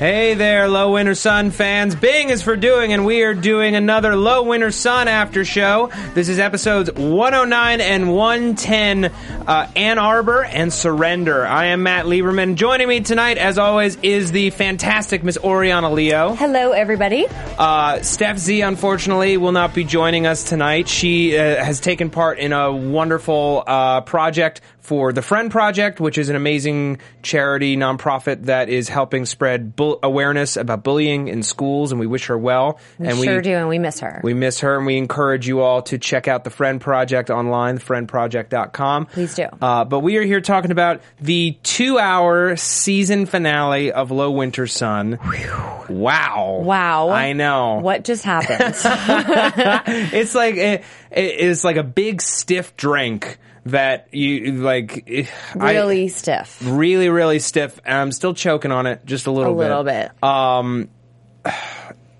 Hey there, Low Winter Sun fans. Bing is for doing, and we are doing another Low Winter Sun after show. This is episodes 109 and 110, uh, Ann Arbor and Surrender. I am Matt Lieberman. Joining me tonight, as always, is the fantastic Miss Oriana Leo. Hello, everybody. Uh, Steph Z, unfortunately, will not be joining us tonight. She uh, has taken part in a wonderful uh, project for the Friend Project, which is an amazing charity nonprofit that is helping spread bull- awareness about bullying in schools, and we wish her well. We and sure we, do, and we miss her. We miss her, and we encourage you all to check out the Friend Project online, friendproject.com. Please do. Uh, but we are here talking about the two hour season finale of Low Winter Sun. Wow. wow. I know. What just happened? it's like it, it's like a big stiff drink that you like eh, I- really stiff. really really stiff and i'm still choking on it just a little A little bit. um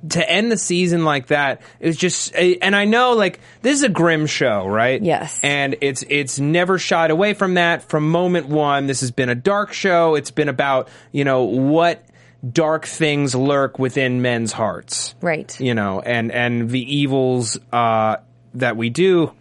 to end the season like that is just eh, and i know like this is a grim show right Yes. and it's it's never shied away from that from moment one this has been a dark show it's been about you know what dark things lurk within men's hearts Right. you know, and and the evils uh, that we do,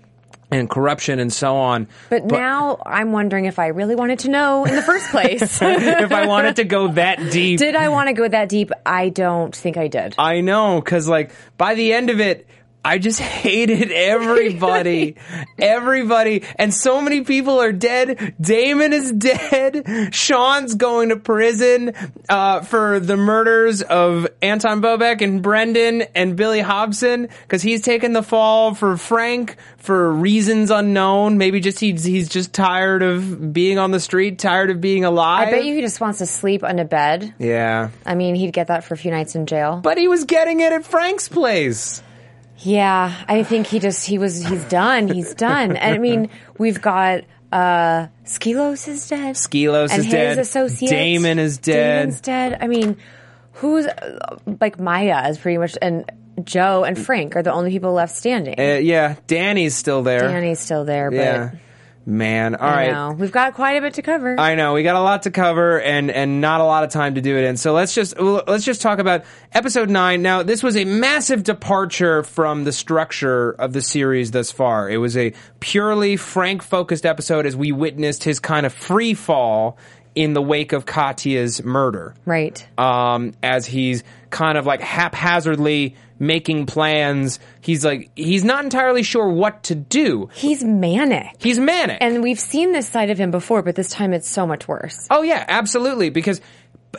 and corruption and so on. But, now I'm wondering if I really wanted to know in the first place. if I wanted to go that deep, did I want to go that deep? I don't think I did. I know because like by the end of it. I just hated everybody, everybody, and so many people are dead. Damon is dead. Sean's going to prison uh, for the murders of Anton Bobek and Brendan and Billy Hobson because he's taken the fall for Frank for reasons unknown. Maybe just he's he's just tired of being on the street, tired of being alive. I bet you he just wants to sleep on a bed. Yeah, I mean, he'd get that for a few nights in jail. but he was getting it at Frank's place. Yeah, I think he just he was he's done. He's done. And I mean, we've got uh Skelos is dead. Skelos and is his dead. associate Damon is dead. Damon's dead. I mean, who's like Maya is pretty much and Joe and Frank are the only people left standing. Uh, yeah, Danny's still there. Danny's still there, but yeah, man. All I right. know. We've got quite a bit to cover. I know we got a lot to cover and and not a lot of time to do it in. So let's just let's just talk about episode 9. Now, this was a massive departure from the structure of the series thus far. It was a purely Frank focused episode as we witnessed his kind of free fall in the wake of Katya's murder. right. um, as he's kind of like haphazardly making plans. He's like he's not entirely sure what to do. He's manic. He's manic. And we've seen this side of him before, but this time it's so much worse. oh yeah, absolutely because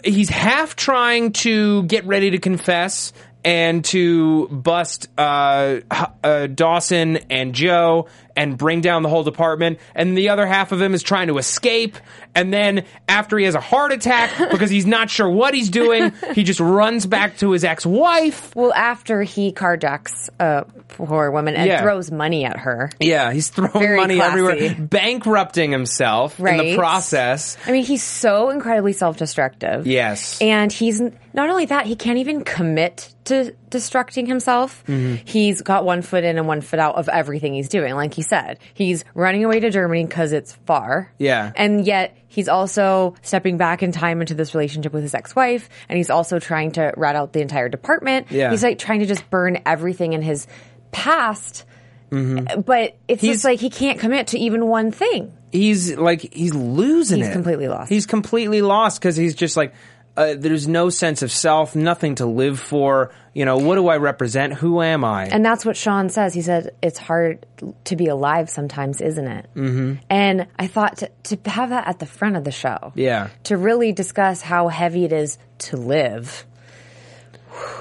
he's half trying to get ready to confess and to bust uh, uh, Dawson and Joe and bring down the whole department, and the other half of him is trying to escape. And then after he has a heart attack because he's not sure what he's doing, he just runs back to his ex-wife. Well, after he carjacks a poor woman and Yeah. throws money at her. Yeah, he's throwing Very money classy. everywhere, bankrupting himself in the process. I mean, he's so incredibly self-destructive. Yes. And he's not only that, he can't even commit to destructing himself. Mm-hmm. He's got one foot in and one foot out of everything he's doing. Like he said, he's running away to Germany because it's far. Yeah. And yet he's also stepping back in time into this relationship with his ex-wife. And he's also trying to rat out the entire department. Yeah. He's like trying to just burn everything in his past. But it's Mm-hmm. He's- just like he can't commit to even one thing. he's like he's losing He's it. completely lost. He's completely lost because he's just like uh, there's no sense of self, nothing to live for. You know, what do I represent? Who am I? And that's what Sean says. He said it's hard to be alive sometimes, isn't it? Mm-hmm. And I thought to, to have that at the front of the show, Yeah. to really discuss how heavy it is to live.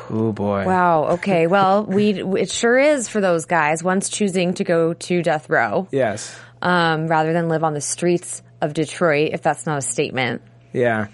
oh boy. Wow. Okay. Well, we it sure is for those guys once choosing to go to death row, Yes. um, rather than live on the streets of Detroit. If that's not a statement, Yeah.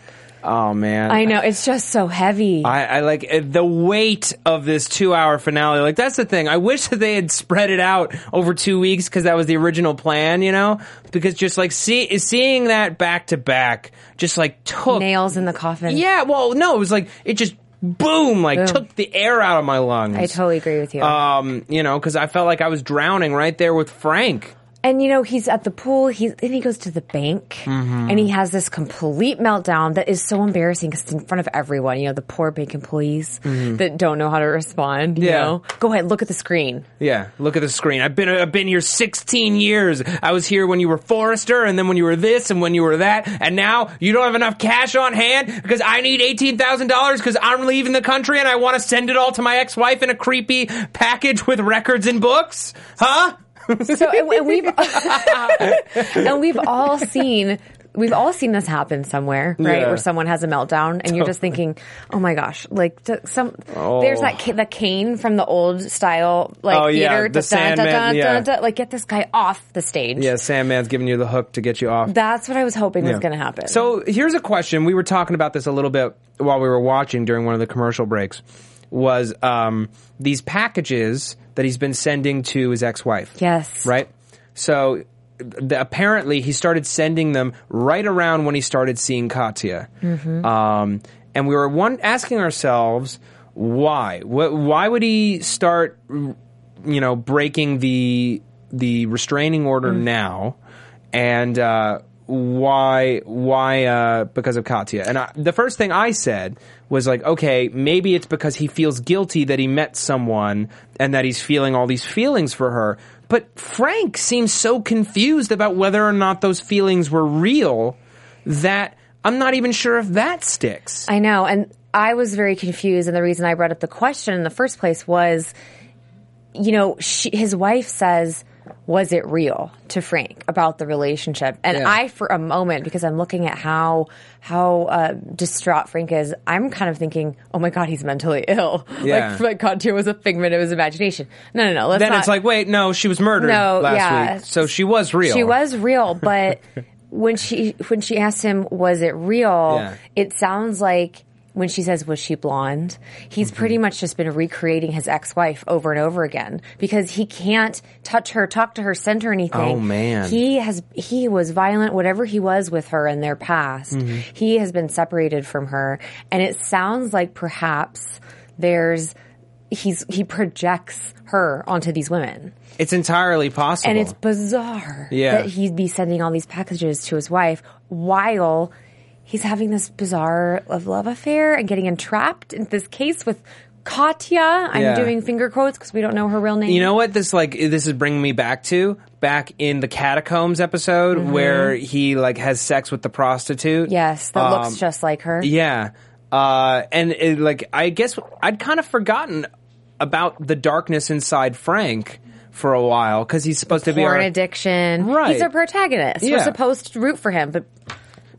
Oh man. I know it's just so heavy. I, I like uh, the weight of this two-hour finale. Like that's the thing. I wish that they had spread it out over two weeks because that was the original plan. You know, because just like see, seeing that back to back, just like took Nails in the coffin. Yeah. Well, no, it was like it just boom, like Boom. took the air out of my lungs. I totally agree with you. Um, you know, because I felt like I was drowning right there with Frank. And you know, he's at the pool. He then he goes to the bank, Mm-hmm. and he has this complete meltdown that is so embarrassing because it's in front of everyone. You know, the poor bank employees that don't know how to respond. You Mm-hmm. Yeah. know, go ahead, look at the screen. Yeah, look at the screen. I've been I've been here 16 years. I was here when you were Forrester, and then when you were this, and when you were that, and now you don't have enough cash on hand because I need eighteen thousand dollars because I'm leaving the country and I want to send it all to my ex-wife in a creepy package with records and books. Huh? So and, and we've and we've all seen. We've all seen this happen somewhere, right? Yeah. Where someone has a meltdown, and you're just thinking, "Oh my gosh!" Like some, there's that oh. ca- the cane from the old style, like Oh, yeah, theater. the dun, dun, dun, Sandman, yeah. dun. Like get this guy off the stage. Yeah, Sandman's giving you the hook to get you off. That's what I was hoping Yeah. was going to happen. So here's a question. We were talking about this a little bit while we were watching during one of the commercial breaks. Was um, these packages that he's been sending to his ex-wife? Yes. Right. So the, apparently he started sending them right around when he started seeing Katya. Um, and we were one asking ourselves why. Wh- why would he start? You know, breaking the the restraining order now, and uh, why why uh, because of Katya? And I, the first thing I said was like, okay, maybe it's because he feels guilty that he met someone and that he's feeling all these feelings for her. But Frank seems so confused about whether or not those feelings were real that I'm not even sure if that sticks. I know. And I was very confused. And the reason I brought up the question in the first place was, you know, she, his wife says, was it real to Frank about the relationship? And Yeah. I, for a moment, because I'm looking at how how uh, distraught Frank is, I'm kind of thinking, oh my god, he's mentally ill. Yeah. Like, like Katya was a figment of his imagination. No, no, no. Let's then not, it's like, wait, no, she was murdered No, last yeah. week, so she was real. She was real, but when she when she asked him, "Was it real?" Yeah. It sounds like when she says, "Was she blonde?" He's Mm-hmm. pretty much just been recreating his ex-wife over and over again because he can't touch her, talk to her, send her anything. Oh, man. he has he was violent, whatever he was with her in their past. Mm-hmm. He has been separated from her, and it sounds like perhaps there's he's he projects her onto these women. It's entirely possible. And it's bizarre Yeah. that he'd be sending all these packages to his wife while he's having this bizarre love affair and getting entrapped in this case with Katya. I'm Yeah. doing finger quotes because we don't know her real name. You know what this like this is bringing me back to? Back in the catacombs episode where he like has sex with the prostitute. Mm-hmm. Yes, that Um, looks just like her. Yeah. Uh, and it, like I guess I'd kind of forgotten about the darkness inside Frank for a while because he's supposed to be our addiction. Right. He's our protagonist. Yeah. We're supposed to root for him, but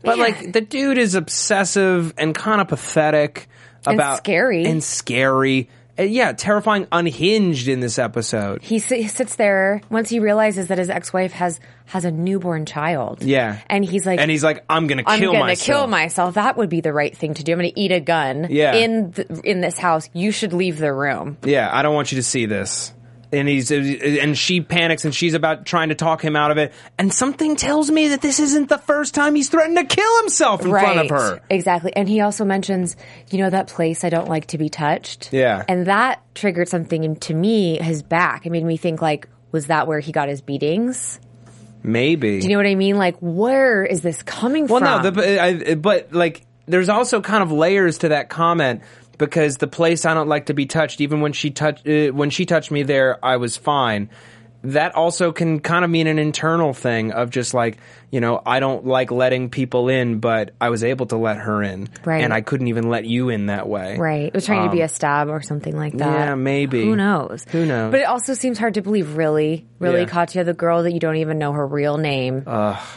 But like the dude is obsessive and kind of pathetic about And scary. and scary. Uh, yeah, terrifying, unhinged in this episode. he, si- he sits there once he realizes that his ex-wife has has a newborn child. Yeah, and he's like, and he's like, I'm gonna kill I'm gonna myself. kill myself. That would be the right thing to do. I'm gonna eat a gun. Yeah. In the, in this house, you should leave the room. Yeah, I don't want you to see this. And he's and she panics and she's about trying to talk him out of it. And something tells me that this isn't the first time he's threatened to kill himself in front of her. Exactly. And he also mentions, you know, that place I don't like to be touched. Yeah. And that triggered something into me, his back. It made me think like, was that where he got his beatings? Maybe. Do you know what I mean? Like, where is this coming well, from? Well no, the, I, but like, there's also kind of layers to that comment because the place I don't like to be touched, even when she touched uh, when she touched me there, I was fine. that also can kind of mean an internal thing of just like, you know, I don't like letting people in, but I was able to let her in. Right. And I couldn't even let you in that way. Right. It was trying to be a stab or something like that. Um, yeah, maybe. Who knows? Who knows? But it also seems hard to believe, really, really, Yeah. Katya, the girl that you don't even know her real name,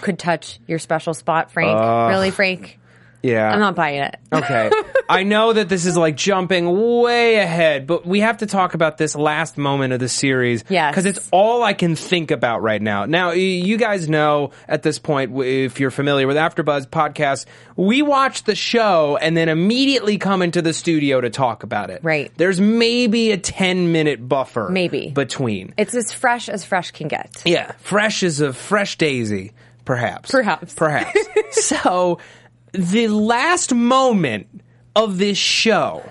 could touch your special spot, Frank. Really, Frank? Yeah. I'm not buying it. Okay. I know that this is like jumping way ahead, but we have to talk about this last moment of the series. Yes. Because it's all I can think about right now. Now, you guys know at this point, if you're familiar with AfterBuzz podcast, we watch the show and then immediately come into the studio to talk about it. Right. There's maybe a 10 minute buffer. Maybe. Between. It's as fresh as fresh can get. Yeah, fresh as a fresh daisy, perhaps. Perhaps. Perhaps. so, the last moment of this show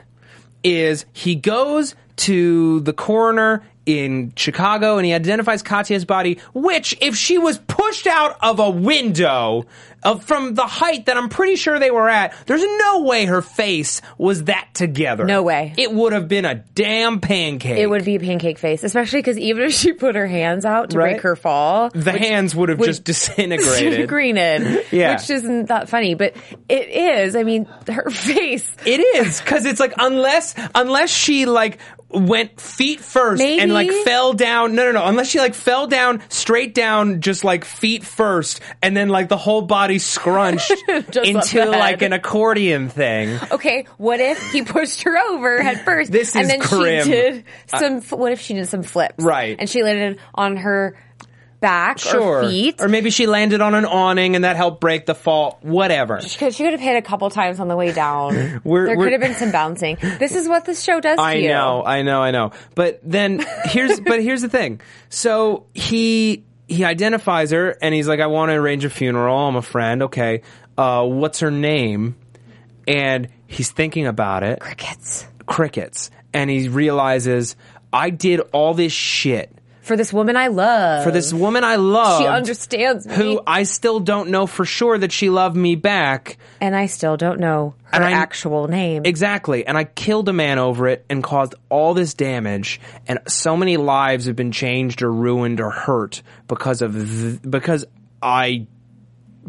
is he goes to the coroner in Chicago and he identifies Katya's body, which, if she was pushed out of a window of, from the height that I'm pretty sure they were at, there's no way her face was that together. No way. It would have been a damn pancake. It would be a pancake face, especially because even if she put her hands out to Right. break her fall, The hands would have would- just disintegrated. disintegrated. Yeah. Which isn't that funny, but it is. I mean, her face. It is because it's like unless unless she like went feet first and like fell down. No, no, no. Unless she like fell down straight down, just like feet first, and then like the whole body scrunched into like an accordion thing. Okay, what if he pushed her over head first? This and is then grim. she did some. what if she did some flips? Right. and she landed on her back Sure. or feet. Or maybe she landed on an awning and that helped break the fall. Whatever. Because she could have hit a couple times on the way down. We're- there we're- could have been some bouncing. This is what this show does to I you. know, I know, I know. But then here's but here's the thing. So he he identifies her and he's like, I want to arrange a funeral. I'm a friend. Okay. Uh, what's her name? And he's thinking about it. Crickets. Crickets. And he realizes I did all this shit For this woman I love. for this woman I love. She understands me. Who I still don't know for sure that she loved me back. and I still don't know her And I- actual name. Exactly. And I killed a man over it and caused all this damage and so many lives have been changed or ruined or hurt because of th- because I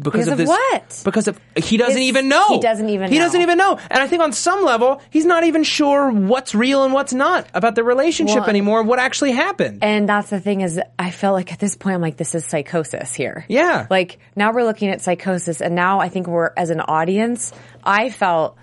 because, Because of, of this what? because of he doesn't His- even know he doesn't even he know. doesn't even know and i think on some level he's not even sure what's real and what's not about the relationship Well, anymore what actually happened And that's the thing is, I felt like at this point, I'm like, this is psychosis here. Yeah. Like now we're looking at psychosis, and now I think we're as an audience, I felt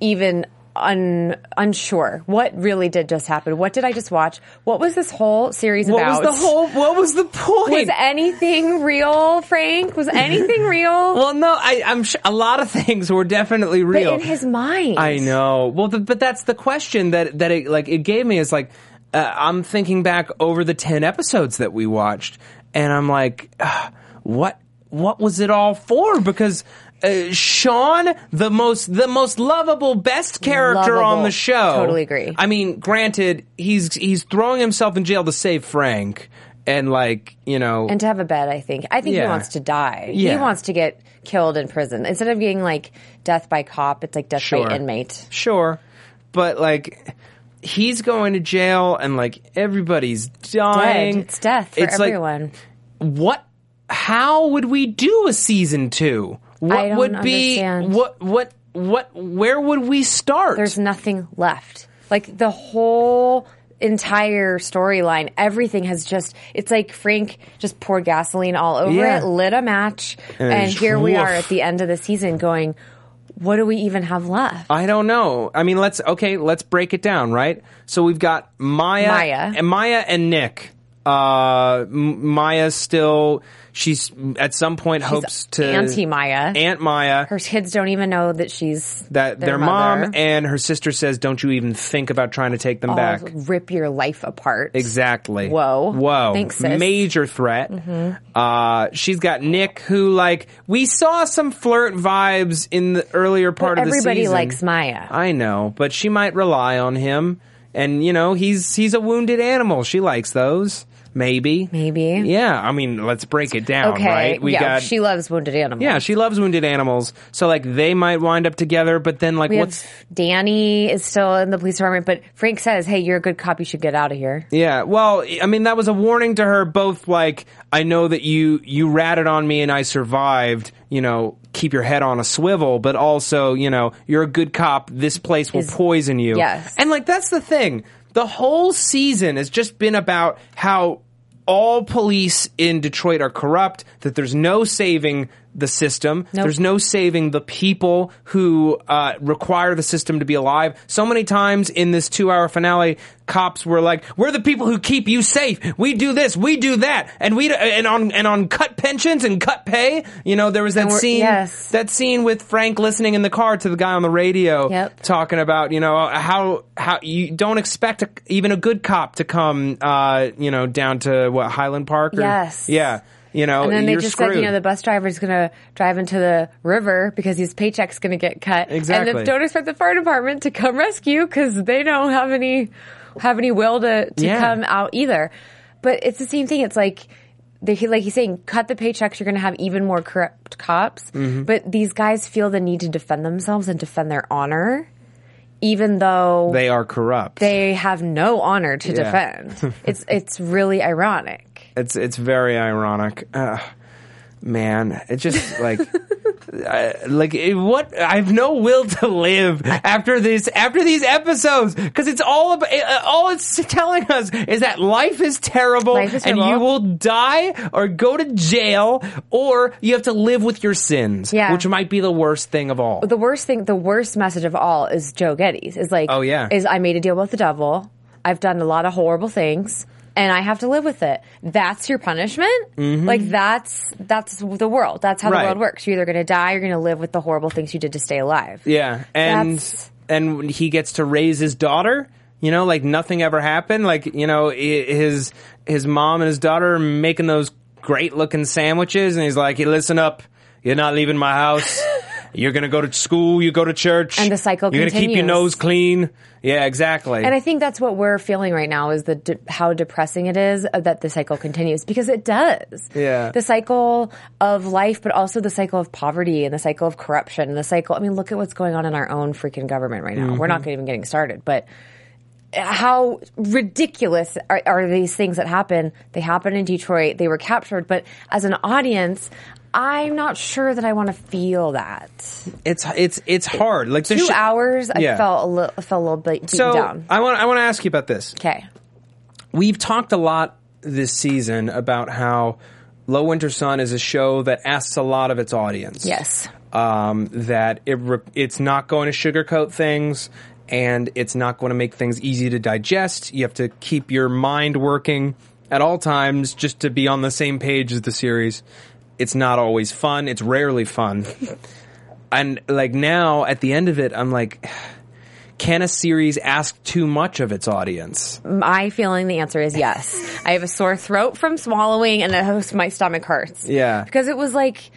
even un unsure. What really did just happen? What did I just watch? What was this whole series what about? What was the whole what was the point Was anything real, Frank? Was anything real? well no I, i'm sure a lot of things were definitely but real in his mind, I know. Well, th- but that's the question that that it like it gave me is like uh, I'm thinking back over the ten episodes that we watched, and I'm like, what what was it all for? Because. Uh, Sean, the most the most lovable, best character on the show. I totally agree. I mean, granted, he's he's throwing himself in jail to save Frank, and like you know, and to have a bed. I think. I think he wants to die. Yeah. He wants to get killed in prison instead of getting like death by cop. It's like death Sure. by inmate. Sure. But like he's going to jail and like everybody's dying. Dead. It's death for It's like, everyone. what how would we do a season 2? What I don't would be understand. what what what where would we start? There's nothing left. Like the whole entire storyline, everything has just, it's like Frank just poured gasoline all over Yeah. it, lit a match, And and, here we are at the end of the season going, what do we even have left? I don't know. I mean, let's okay, let's break it down, right? So we've got Maya, Maya. and Maya and Nick. Uh, Maya still, she's at some point hopes to Auntie Maya. Aunt Maya. Her kids don't even know that she's that their, their mom and her sister says, "Don't you even think about trying to take them I'll back." rip your life apart. Exactly. Whoa. Whoa. Thanks, sis. Mm-hmm. Major threat. Uh, she's got Nick, who like we saw some flirt vibes in the earlier part But of the season. everybody likes Maya. I know, but she might rely on him, and you know he's he's a wounded animal. She likes those. Maybe. Maybe. Yeah, I mean, let's break it down, Okay. right? We yeah, got she loves wounded animals. Yeah, she loves wounded animals. So like they might wind up together, but then like We what's Danny is still in the police department, but Frank says, "Hey, you're a good cop. You should get out of here." Yeah, well, I mean that was a warning to her both like I know that you you ratted on me and I survived, you know, keep your head on a swivel, but also, you know, you're a good cop. This place will Is- poison you. Yes. And like that's the thing. The whole season has just been about how all police in Detroit are corrupt, that there's no saving the system. Nope. There's no saving the people who uh, require the system to be alive. So many times in this two hour finale, cops were like, "We're the people who keep you safe. We do this, we do that, and we and on and on cut pensions and cut pay." You know, there was that scene, yes. that scene with Frank listening in the car to the guy on the radio Yep. talking about, you know, how how you don't expect a, even a good cop to come, uh, you know, down to what Highland Park. Or, Yes. Yeah. You know, And then they just screwed. said, you know, the bus driver's going to drive into the river because his paycheck's going to get cut. Exactly. And don't expect the fire department to come rescue because they don't have any have any will to, to Yeah. come out either. But it's the same thing. It's like they like he's saying, cut the paychecks. You're going to have even more corrupt cops. Mm-hmm. But these guys feel the need to defend themselves and defend their honor, even though they are corrupt. they have no honor to Yeah. defend. it's it's really ironic. It's it's very ironic. Ugh, man, it just like I, like what I have no will to live after this after these episodes because it's all about uh, all it's telling us is that life is terrible Life is and you will die or go to jail or you have to live with your sins Yeah. which might be the worst thing of all the worst thing, the worst message of all is Joe Geddes'. Is like, Oh, yeah. is I made a deal with the devil. I've done a lot of horrible things, and I have to live with it. That's your punishment. Like that's that's the world. That's how Mm-hmm. Right. the world works. You're either going to die, or you're going to live with the horrible things you did to stay alive. Yeah, and That's- and he gets to raise his daughter. You know, like nothing ever happened. Like you know, his his mom and his daughter are making those great looking sandwiches, and he's like, "Hey, listen up, you're not leaving my house. You're gonna go to school. You go to church, And the cycle You're gonna keep your nose clean. Yeah, exactly. And I think that's what we're feeling right now is the de- how depressing it is that the cycle continues because it does. Yeah. The cycle of life, but also the cycle of poverty and the cycle of corruption and the cycle. I mean, look at what's going on in our own freaking government right now. We're Mm-hmm. not even getting started, but how ridiculous are, are these things that happen? They happen in Detroit. They were captured, but as an audience, I'm not sure that I want to feel that. it's it's it's hard. Like Two sh- hours, I Yeah. felt a little, felt a little bit beaten So down. I want I want to ask you about this. Okay. we've talked a lot this season about how Low Winter Sun is a show that asks a lot of its audience. Yes. Um, that it re- it's not going to sugarcoat things and it's not going to make things easy to digest. You have to keep your mind working at all times just to be on the same page as the series. It's not always fun. It's rarely fun. and like now at the end of it, I'm like, can a series ask too much of its audience? My feeling, the answer is yes. I have a sore throat from swallowing, and my stomach hurts. Yeah. because it was like like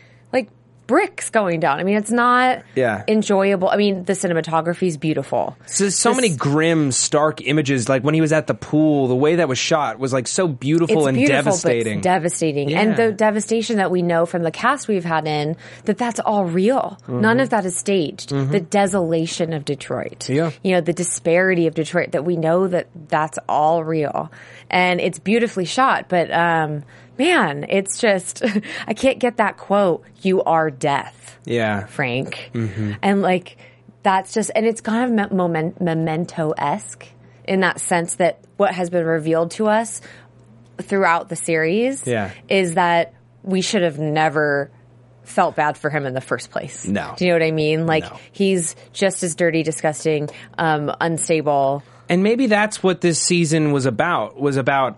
bricks going down. I mean, it's not Yeah. enjoyable. I mean, the cinematography is beautiful. So, so This- many grim, stark images. Like when he was at the pool, the way that was shot was like so beautiful and beautiful, devastating. devastating, Yeah. and the devastation that we know from the cast we've had in that that's all real. Mm-hmm. None of that is staged. The desolation of Detroit, Yeah. you know, the disparity of Detroit that we know that that's all real, and it's beautifully shot. But um, man, it's just I can't get that quote. You are death. yeah. Frank. Mm-hmm. And like, that's just, and it's kind of moment, memento esque in that sense that what has been revealed to us throughout the series Yeah. is that we should have never felt bad for him in the first place. No. Do you know what I mean? Like, No. he's just as dirty, disgusting, um, unstable. And maybe that's what this season was about. Was about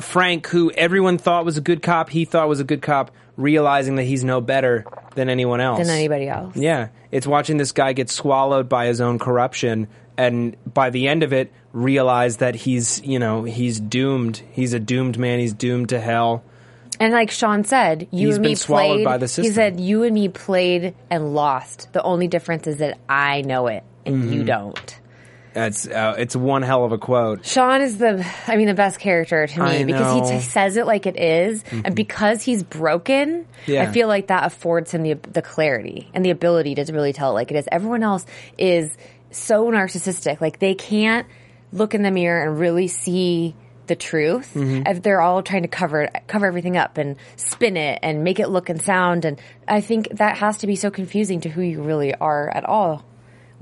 Frank, who everyone thought was a good cop. He thought was a good cop, realizing that he's no better than anyone else. Than anybody else. Yeah, it's watching this guy get swallowed by his own corruption, and by the end of it, realize that he's, you know, he's doomed. He's a doomed man. He's doomed to hell. And like Sean said, you He's and been me swallowed played. by the system. He said you and me played and lost. The only difference is that I know it and Mm-hmm. you don't. It's uh, it's one hell of a quote. Sean is the, I mean, the best character to me I because he know. Mm-hmm. t- says it like it is, and because he's broken, Yeah. I feel like that affords him the the clarity and the ability to really tell it like it is. Everyone else is so narcissistic, like they can't look in the mirror and really see the truth. Mm-hmm. If they're all trying to cover cover everything up and spin it and make it look and sound, and I think that has to be so confusing to who you really are at all.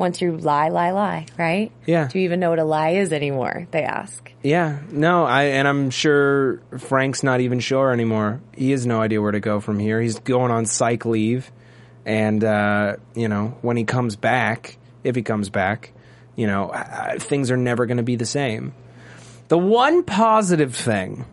Once you lie, lie, lie, right? Yeah. Do you even know what a lie is anymore? They ask. Yeah, no, I and I'm sure Frank's not even sure anymore. He has no idea where to go from here. He's going on psych leave, and uh, you know when he comes back, if he comes back, you know uh, things are never going to be the same. The one positive thing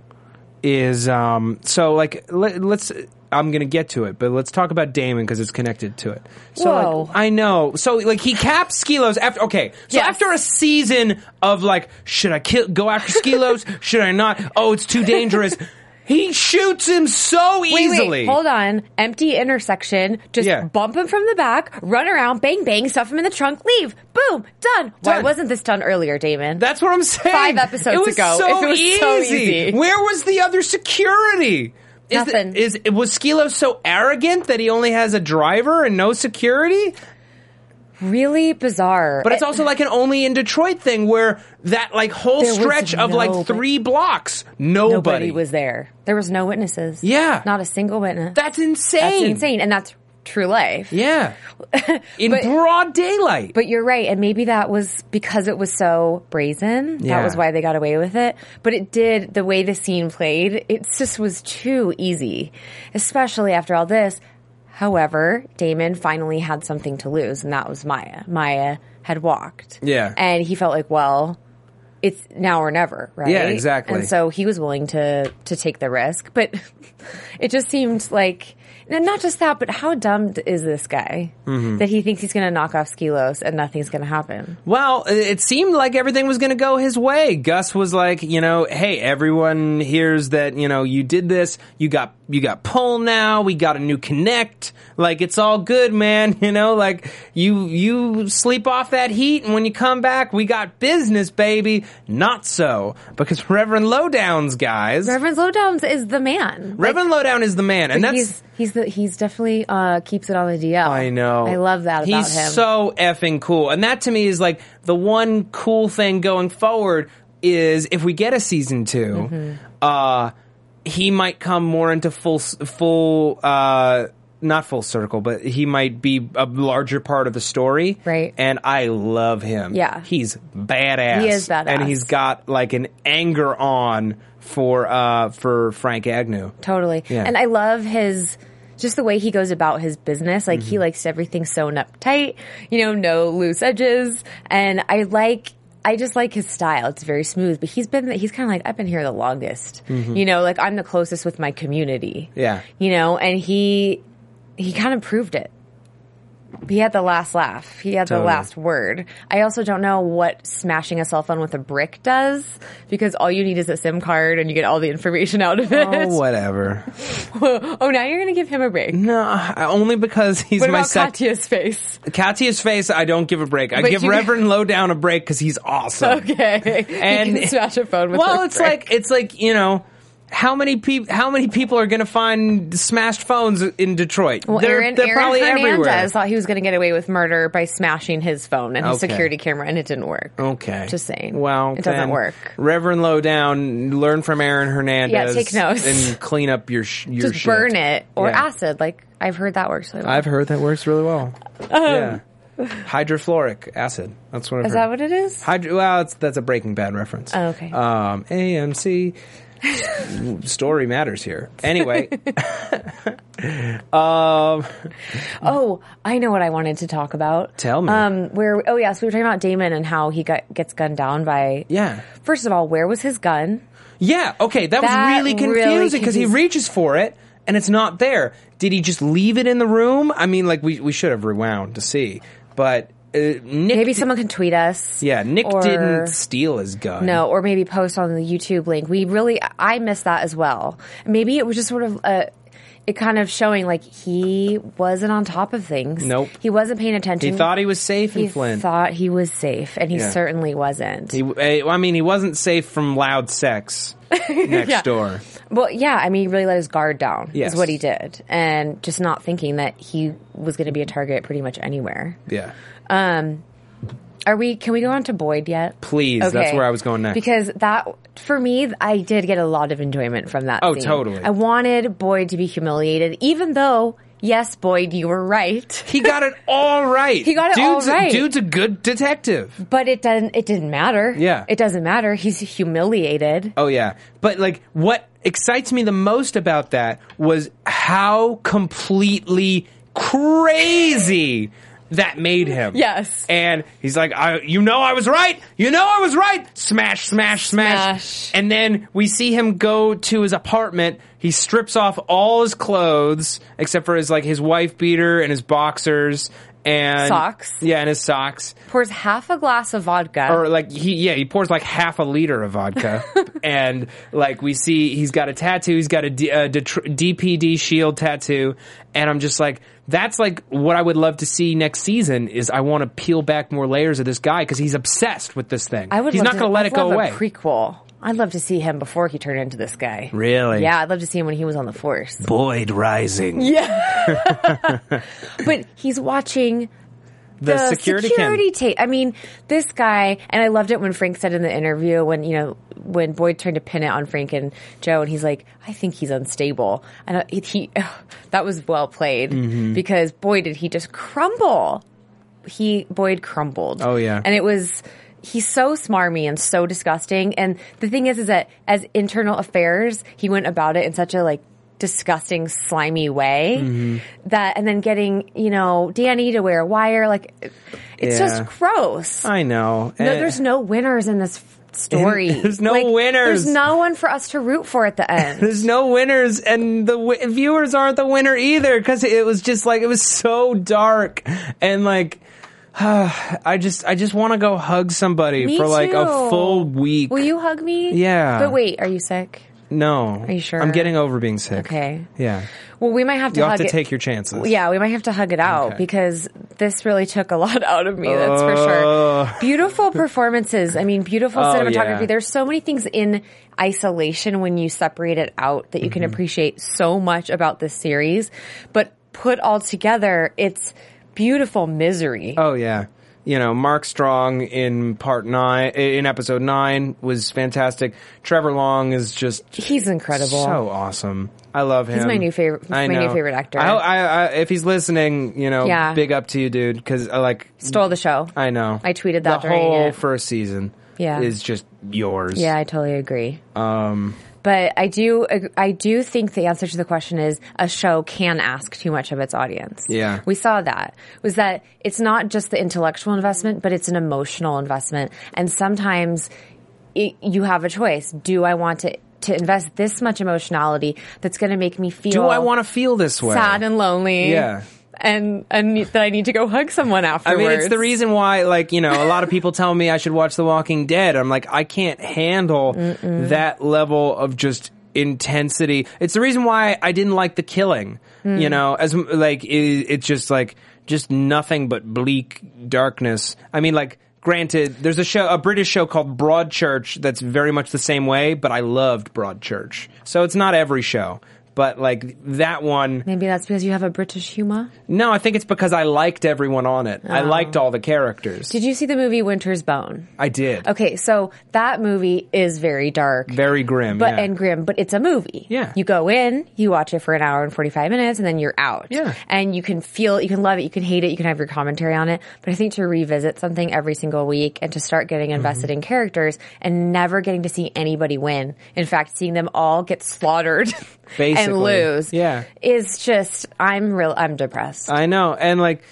is um, so like let, let's. I'm gonna get to it, but let's talk about Damon because it's connected to it. So like, Whoa. I know. So like he caps Skelos after. Okay, so Yes. after a season of like, should I kill, go after Skelos? should I not? Oh, it's too dangerous. He shoots him so easily. wait, wait, hold on. Empty intersection. Just Yeah. bump him from the back, run around, bang, bang, stuff him in the trunk, leave. Boom, done. Why wasn't this done earlier, Damon? That's what I'm saying. Five episodes it was ago, So it was easy. so easy. Where was the other security? Is the- Nothing. is was Skelos so arrogant that he only has a driver and no security? really bizarre. But it's also like an only in Detroit thing where that like whole There stretch of like three blocks, nobody, nobody was there. There was no witnesses. Yeah. Not a single witness. That's insane. That's insane. And that's true life. Yeah, in But- broad daylight. But you're right, and maybe that was because it was so brazen. Yeah. That was why they got away with it. But it did the way the scene played. It just was too easy, especially after all this. However, Damon finally had something to lose, and that was Maya. Maya had walked. Yeah. and he felt like, well, it's now or never, right? Yeah, exactly. And so he was willing to to take the risk, but it just seemed like. And not just that, but how dumb is this guy Mm-hmm. that he thinks he's going to knock off Skelos and nothing's going to happen? Well, it seemed like everything was going to go his way. Gus was like, you know, hey, everyone hears that, you know, you did this. You got, you got pull now. We got a new connect. Like, it's all good, man. You know, like, you, you sleep off that heat and when you come back, we got business, baby. Not so. Because Reverend Lowdown's guys, Reverend Lowdowns is the man. Reverend Lowdown is the man. And that's, he's he's the he's definitely uh keeps it on the DL. I know. I love that about He's him. He's so effing cool. And that to me is like the one cool thing going forward is if we get a season 2 Mm-hmm. uh, he might come more into full, full, uh, not full circle, but he might be a larger part of the story. Right. And I love him. Yeah. He's badass. He is badass. And he's got like an anger on for, uh, for Frank Agnew. Totally. Yeah. And I love his just the way he goes about his business. Like Mm-hmm. he likes everything sewn up tight, you know, no loose edges. And I like I just like his style. It's very smooth, but he's been he's kind of like I've been here the longest. You know, like I'm the closest with my community. Mm-hmm. Yeah. You know, and he he kind of proved it. He had the last laugh. He had the last word. I also don't know what smashing a cell phone with a brick does because all you need is a SIM card and you get all the information out of oh, it. Oh, whatever. oh, now you're going to give him a break. No, only because he's What my about sec- Katya's face? Katya's face, I don't give a break. I But give Reverend Lowdown a break because he's awesome. Okay. And can smash a phone with well, it's like it's like you know. How many people? How many people are going to find smashed phones in Detroit? Well, they're Aaron, they're Aaron probably Hernandez everywhere. thought he was going to get away with murder by smashing his phone and his Okay. security camera, and it didn't work. Okay, Just saying. Well, It doesn't work. Reverend Lowdown, learn from Aaron Hernandez. Yeah, take notes. and clean up your sh- your Just shit. burn it or Yeah. acid. Like I've heard that works. Really well. I've heard that works really well. yeah, hydrofluoric acid. That's what I've Is heard. that what it is? Hydro, well, it's, that's a Breaking Bad reference. Oh, okay. Um, AMC. Story matters here. Anyway, um, Oh, I know what I wanted to talk about. Tell me. Um, where? Oh, yes, we were talking about Damon and how he got gets gunned down by. yeah, First of all, where was his gun? yeah. Okay, that, That was really really confusing because he confused- reaches for it and it's not there. Did he just leave it in the room? I mean, like we we should have rewound to see, but Nick. Maybe di- someone can tweet us. Yeah, Nick or- didn't steal his gun. No, or maybe post on the YouTube link. We really, I missed that as well. Maybe it was just sort of a. it kind of showing like he wasn't on top of things. Nope. He wasn't paying attention. He thought he was safe in He Flint. thought he was safe, and he Yeah. certainly wasn't. He, eh, I mean, he wasn't safe from loud sex next Yeah. door. well, yeah, I mean, he really let his guard down. Yes. Is what he did, and just not thinking that he was going to be a target pretty much anywhere. Yeah. Um, are we? Can we go on to Boyd yet? Please, that's where I was going next. Because that, for me, I did get a lot of enjoyment from that. Oh, scene. totally. I wanted Boyd to be humiliated, even though, yes, Boyd, you were right. he got it all right. He got it all dude's, right. Dude's a good detective. But it doesn't. It didn't matter. Yeah. it doesn't matter. He's humiliated. Oh yeah, but like what excites me the most about that was how completely crazy that made him. Yes. And he's like, I, you know, I was right. You know, I was right. Smash, smash, smash. Smash. And then we see him go to his apartment. He strips off all his clothes except for his like his wife beater and his boxers and Socks. Yeah, and his socks. Pours half a glass of vodka. Or like he yeah he pours like half a liter of vodka and like we see he's got a tattoo he's got a, D, a Detr- DPD shield tattoo and I'm just like that's like what I would love to see next season is I want to peel back more layers of this guy because he's obsessed with this thing. I would. He's love not going to let I'd it go away. A prequel. I'd love to see him before he turned into this guy. Really? Yeah, I'd love to see him when he was on the force. Boyd Rising. Yeah. but he's watching The, the security, security tape. I mean, this guy, and I loved it when Frank said in the interview when you know when Boyd tried to pin it on Frank and Joe, and he's like, "I think he's unstable," and uh, he, that was well played Mm-hmm. because boy did he just crumble. He Boyd crumbled. Oh, yeah. and it was. He's so smarmy and so disgusting. And the thing is, is that as internal affairs, he went about it in such a like disgusting, slimy way Mm-hmm. that, and then getting, you know, Danny to wear a wire, like, it's Yeah. just gross. I know. no, there's no winners in this story. There's no Like, winners. There's no one for us to root for at the end. There's no winners, and the w- viewers aren't the winner either because it was just like it was so dark and like. I just, I just want to go hug somebody Me for like a full week. Will you hug me? Yeah. But wait, are you sick? No, Are you sure? I'm getting over being sick. Okay. Yeah, Well, we might have to you have to it. take your chances. Yeah, we might have to hug it out Okay. because this really took a lot out of me. That's for sure. Beautiful performances. I mean, beautiful Oh, cinematography. yeah. There's so many things in isolation when you separate it out that you Mm-hmm. can appreciate so much about this series. But put all together, it's beautiful misery. Oh yeah. You know, Mark Strong in part nine, in episode nine was fantastic. Trevor Long is just He's incredible. so awesome. I love him. He's my new favorite- my new favorite actor. I, I, I, if he's listening, you know, Yeah. big up to you, dude. Because I like, Stole the show. I know. I tweeted that the during whole it. first season. Yeah. is just yours. Yeah, I totally agree. Um. But I do, I do think the answer to the question is a show can ask too much of its audience. Yeah. we saw that was that it's not just the intellectual investment, but it's an emotional investment, and sometimes it, you have a choice. Do I want to to invest this much emotionality that's going to make me feel? Do I want to feel this way? sad and lonely? Yeah. And and that I need to go hug someone afterwards. I mean, it's the reason why, like, you know, a lot of people tell me I should watch The Walking Dead. I'm like, I can't handle that level of just intensity. It's the reason why I didn't like The Killing. Hmm. You know, as like it, it's just like just nothing but bleak darkness. I mean, like. Granted, there's a show, a British show called Broadchurch that's very much the same way, but I loved Broadchurch. So it's not every show, but like that one, Maybe that's because you have a British humor. no, I think it's because I liked everyone on it. I liked all the characters. Oh. Did you see the movie Winter's Bone? I did. Okay, so that movie is very dark. Very grim. but yeah. and grim, but it's a movie. Yeah. You go in, you watch it for an hour and 45 minutes, and then you're out. Yeah. And you can feel, you can love it, you can hate it, you can have your commentary on it. But I think to revisit something every single week and to start getting invested Mm-hmm. in characters and never getting to see anybody win. In fact, seeing them all get slaughtered and lose. Yeah. Is just, I'm real, I'm depressed. I know, and like,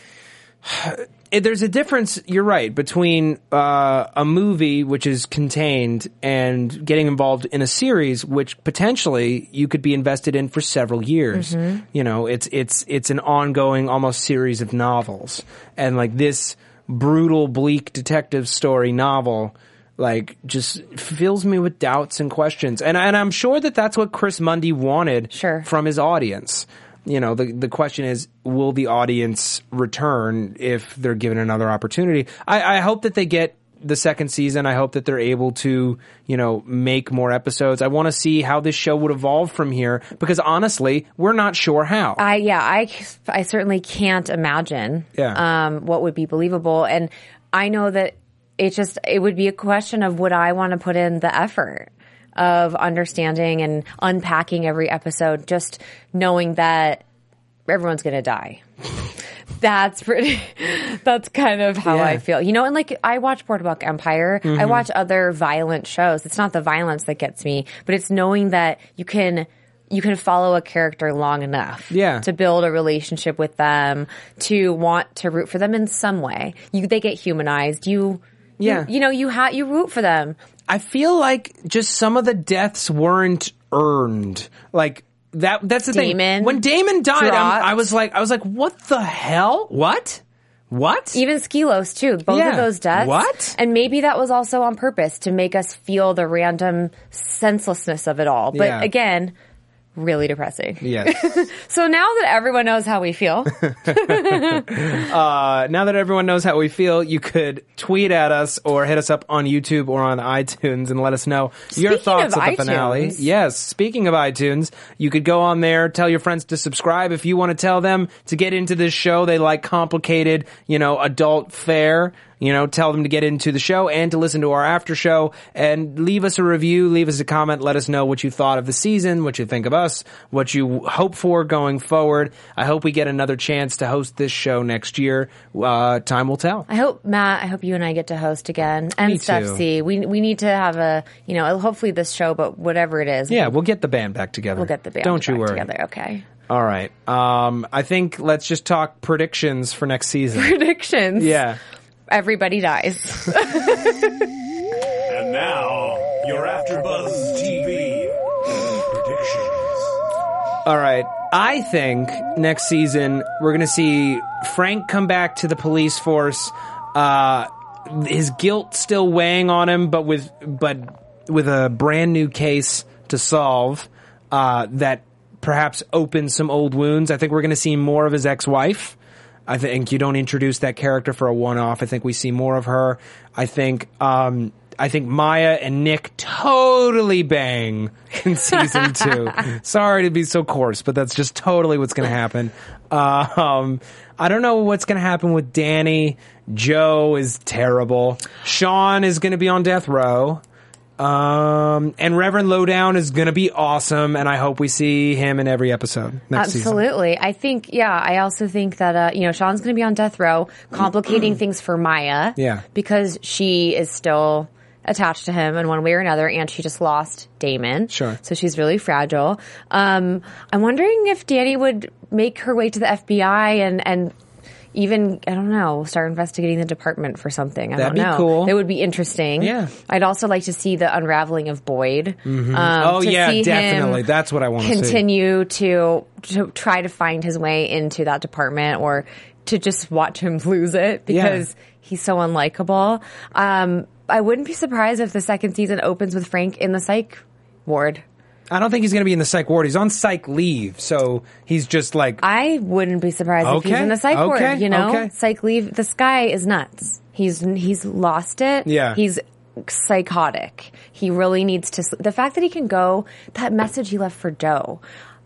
there's a difference. You're right between uh, a movie which is contained and getting involved in a series which potentially you could be invested in for several years. Mm-hmm. You know, it's it's it's an ongoing, almost series of novels, and like this brutal, bleak detective story novel. Like, just fills me with doubts and questions, and and I'm sure that that's what Chris Mundy wanted Sure. from his audience. you know, the the question is, will the audience return if they're given another opportunity? I, I hope that they get the second season. I hope that they're able to, you know, make more episodes. I want to see how this show would evolve from here because honestly, we're not sure how. I yeah, I I certainly can't imagine Yeah. um, what would be believable, and I know that it just it would be a question of would I want to put in the effort of understanding and unpacking every episode, just knowing that everyone's going to die. That's pretty. That's kind of how Yeah. I feel, you know. And like, I watch Boardwalk Empire. Mm-hmm. I watch other violent shows. It's not the violence that gets me, but it's knowing that you can you can follow a character long enough, Yeah. to build a relationship with them, to want to root for them in some way. You they get humanized. You, Yeah. you, you know, you ha- you root for them. I feel like just some of the deaths weren't earned. Like that. That's the Damon thing. When Damon died. I was like, I was like, what the hell? What? What? Even Skelos too. Both Yeah. of those deaths. What? And maybe that was also on purpose to make us feel the random senselessness of it all. But Yeah. again, really depressing. Yes. So now that everyone knows how we feel, uh, now that everyone knows how we feel, you could tweet at us or hit us up on YouTube or on iTunes and let us know your thoughts of of the finale. Yes, speaking of iTunes, you could go on there, tell your friends to subscribe if you want to tell them to get into this show. They like complicated, you know, adult fare. You know, tell them to get into the show and to listen to our after show and leave us a review, leave us a comment, let us know what you thought of the season, what you think of us, what you hope for going forward. I hope we get another chance to host this show next year. Uh, time will tell. I hope Matt, I hope you and I get to host again, and Me Steph too. C. We we need to have a you know hopefully this show, but whatever it is, Yeah, we'll get the band back together. we'll get the band Don't you back worry. together. Okay. All right. Um, I think let's just talk predictions for next season. Predictions. yeah. Everybody dies. And now, your AfterBuzz TV predictions. All right. I think next season we're going to see Frank come back to the police force. Uh, his guilt still weighing on him, but with but with a brand new case to solve uh, that perhaps opens some old wounds. I think we're going to see more of his ex-wife. I think you don't introduce that character for a one-off. I think we see more of her. I think um, I think Maya and Nick totally bang in season two. Sorry to be so coarse, but that's just totally what's going to happen. Uh, um, I don't know what's going to happen with Danny. Joe is terrible. Sean is going to be on death row. Um, and Reverend Lowdown is going to be awesome, and I hope we see him in every episode next season. Absolutely. I think, yeah, I also think that, uh, you know, Sean's going to be on death row, complicating things for Maya. Yeah. Because she is still attached to him in one way or another, and she just lost Damon. Sure. So she's really fragile. Um, I'm wondering if Danny would make her way to the FBI and, and, even I don't know, start investigating the department for something. I That'd don't be know. cool. It would be interesting. Yeah. I'd also like to see the unraveling of Boyd. Um, Oh, to yeah, definitely. That's what I wanna see. Continue to to try to find his way into that department, or to just watch him lose it because he's so unlikable. Um, I wouldn't be surprised if the second season opens with Frank in the psych ward. I don't think he's going to be in the psych ward. He's on psych leave, so he's just like I wouldn't be surprised if he's in the psych okay, ward. You know, okay. psych leave. This guy is nuts. He's he's lost it. Yeah. he's psychotic. He really needs to. The fact that he can go that message he left for Joe.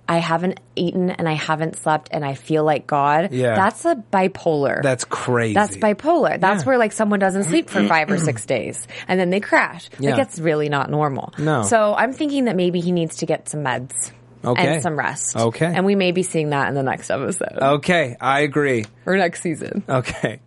I haven't eaten and I haven't slept and I feel like God. Yeah. that's a bipolar. that's crazy. That's bipolar. That's Yeah. where like someone doesn't sleep for five or six days and then they crash. Yeah. Like that's really not normal. No. So I'm thinking that maybe he needs to get some meds. Okay. And some rest. Okay. And we may be seeing that in the next episode Okay, I agree. or next season. Okay.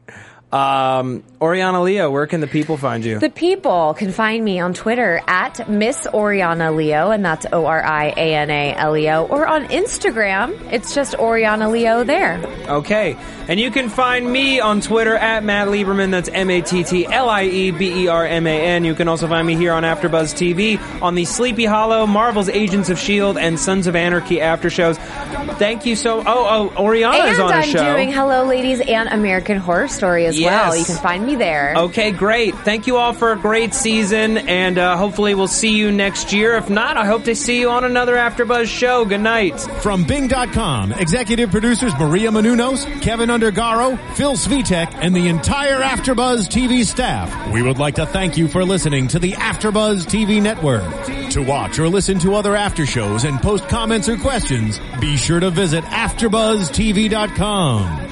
Um, Oriana Leo, where can the people find you? The people can find me on Twitter at Miss Oriana Leo, and that's O R I A N A L E O, or on Instagram, it's just Oriana Leo there. Okay. And you can find me on Twitter at Matt Lieberman. That's M-A-T-T-L-I-E-B-E-R-M-A-N. You can also find me here on AfterBuzz TV on the Sleepy Hollow, Marvel's Agents of S.H.I.E.L.D., E and Sons of Anarchy after shows. Thank you so... Oh, oh, Oriana's and on a I'm show. doing Hello Ladies and American Horror Story as well. Yes. You can find me there. Okay, great. Thank you all for a great season, and uh, hopefully we'll see you next year. If not, I hope to see you on another AfterBuzz show. Good night. From Bing.com, executive producers Maria Menounos, Keven Undergaro, Phil Svitek, and the entire AfterBuzz TV staff, we would like to thank you for listening to the AfterBuzz TV network. To watch or listen to other after shows and post comments or questions, be sure to visit AfterBuzzTV.com.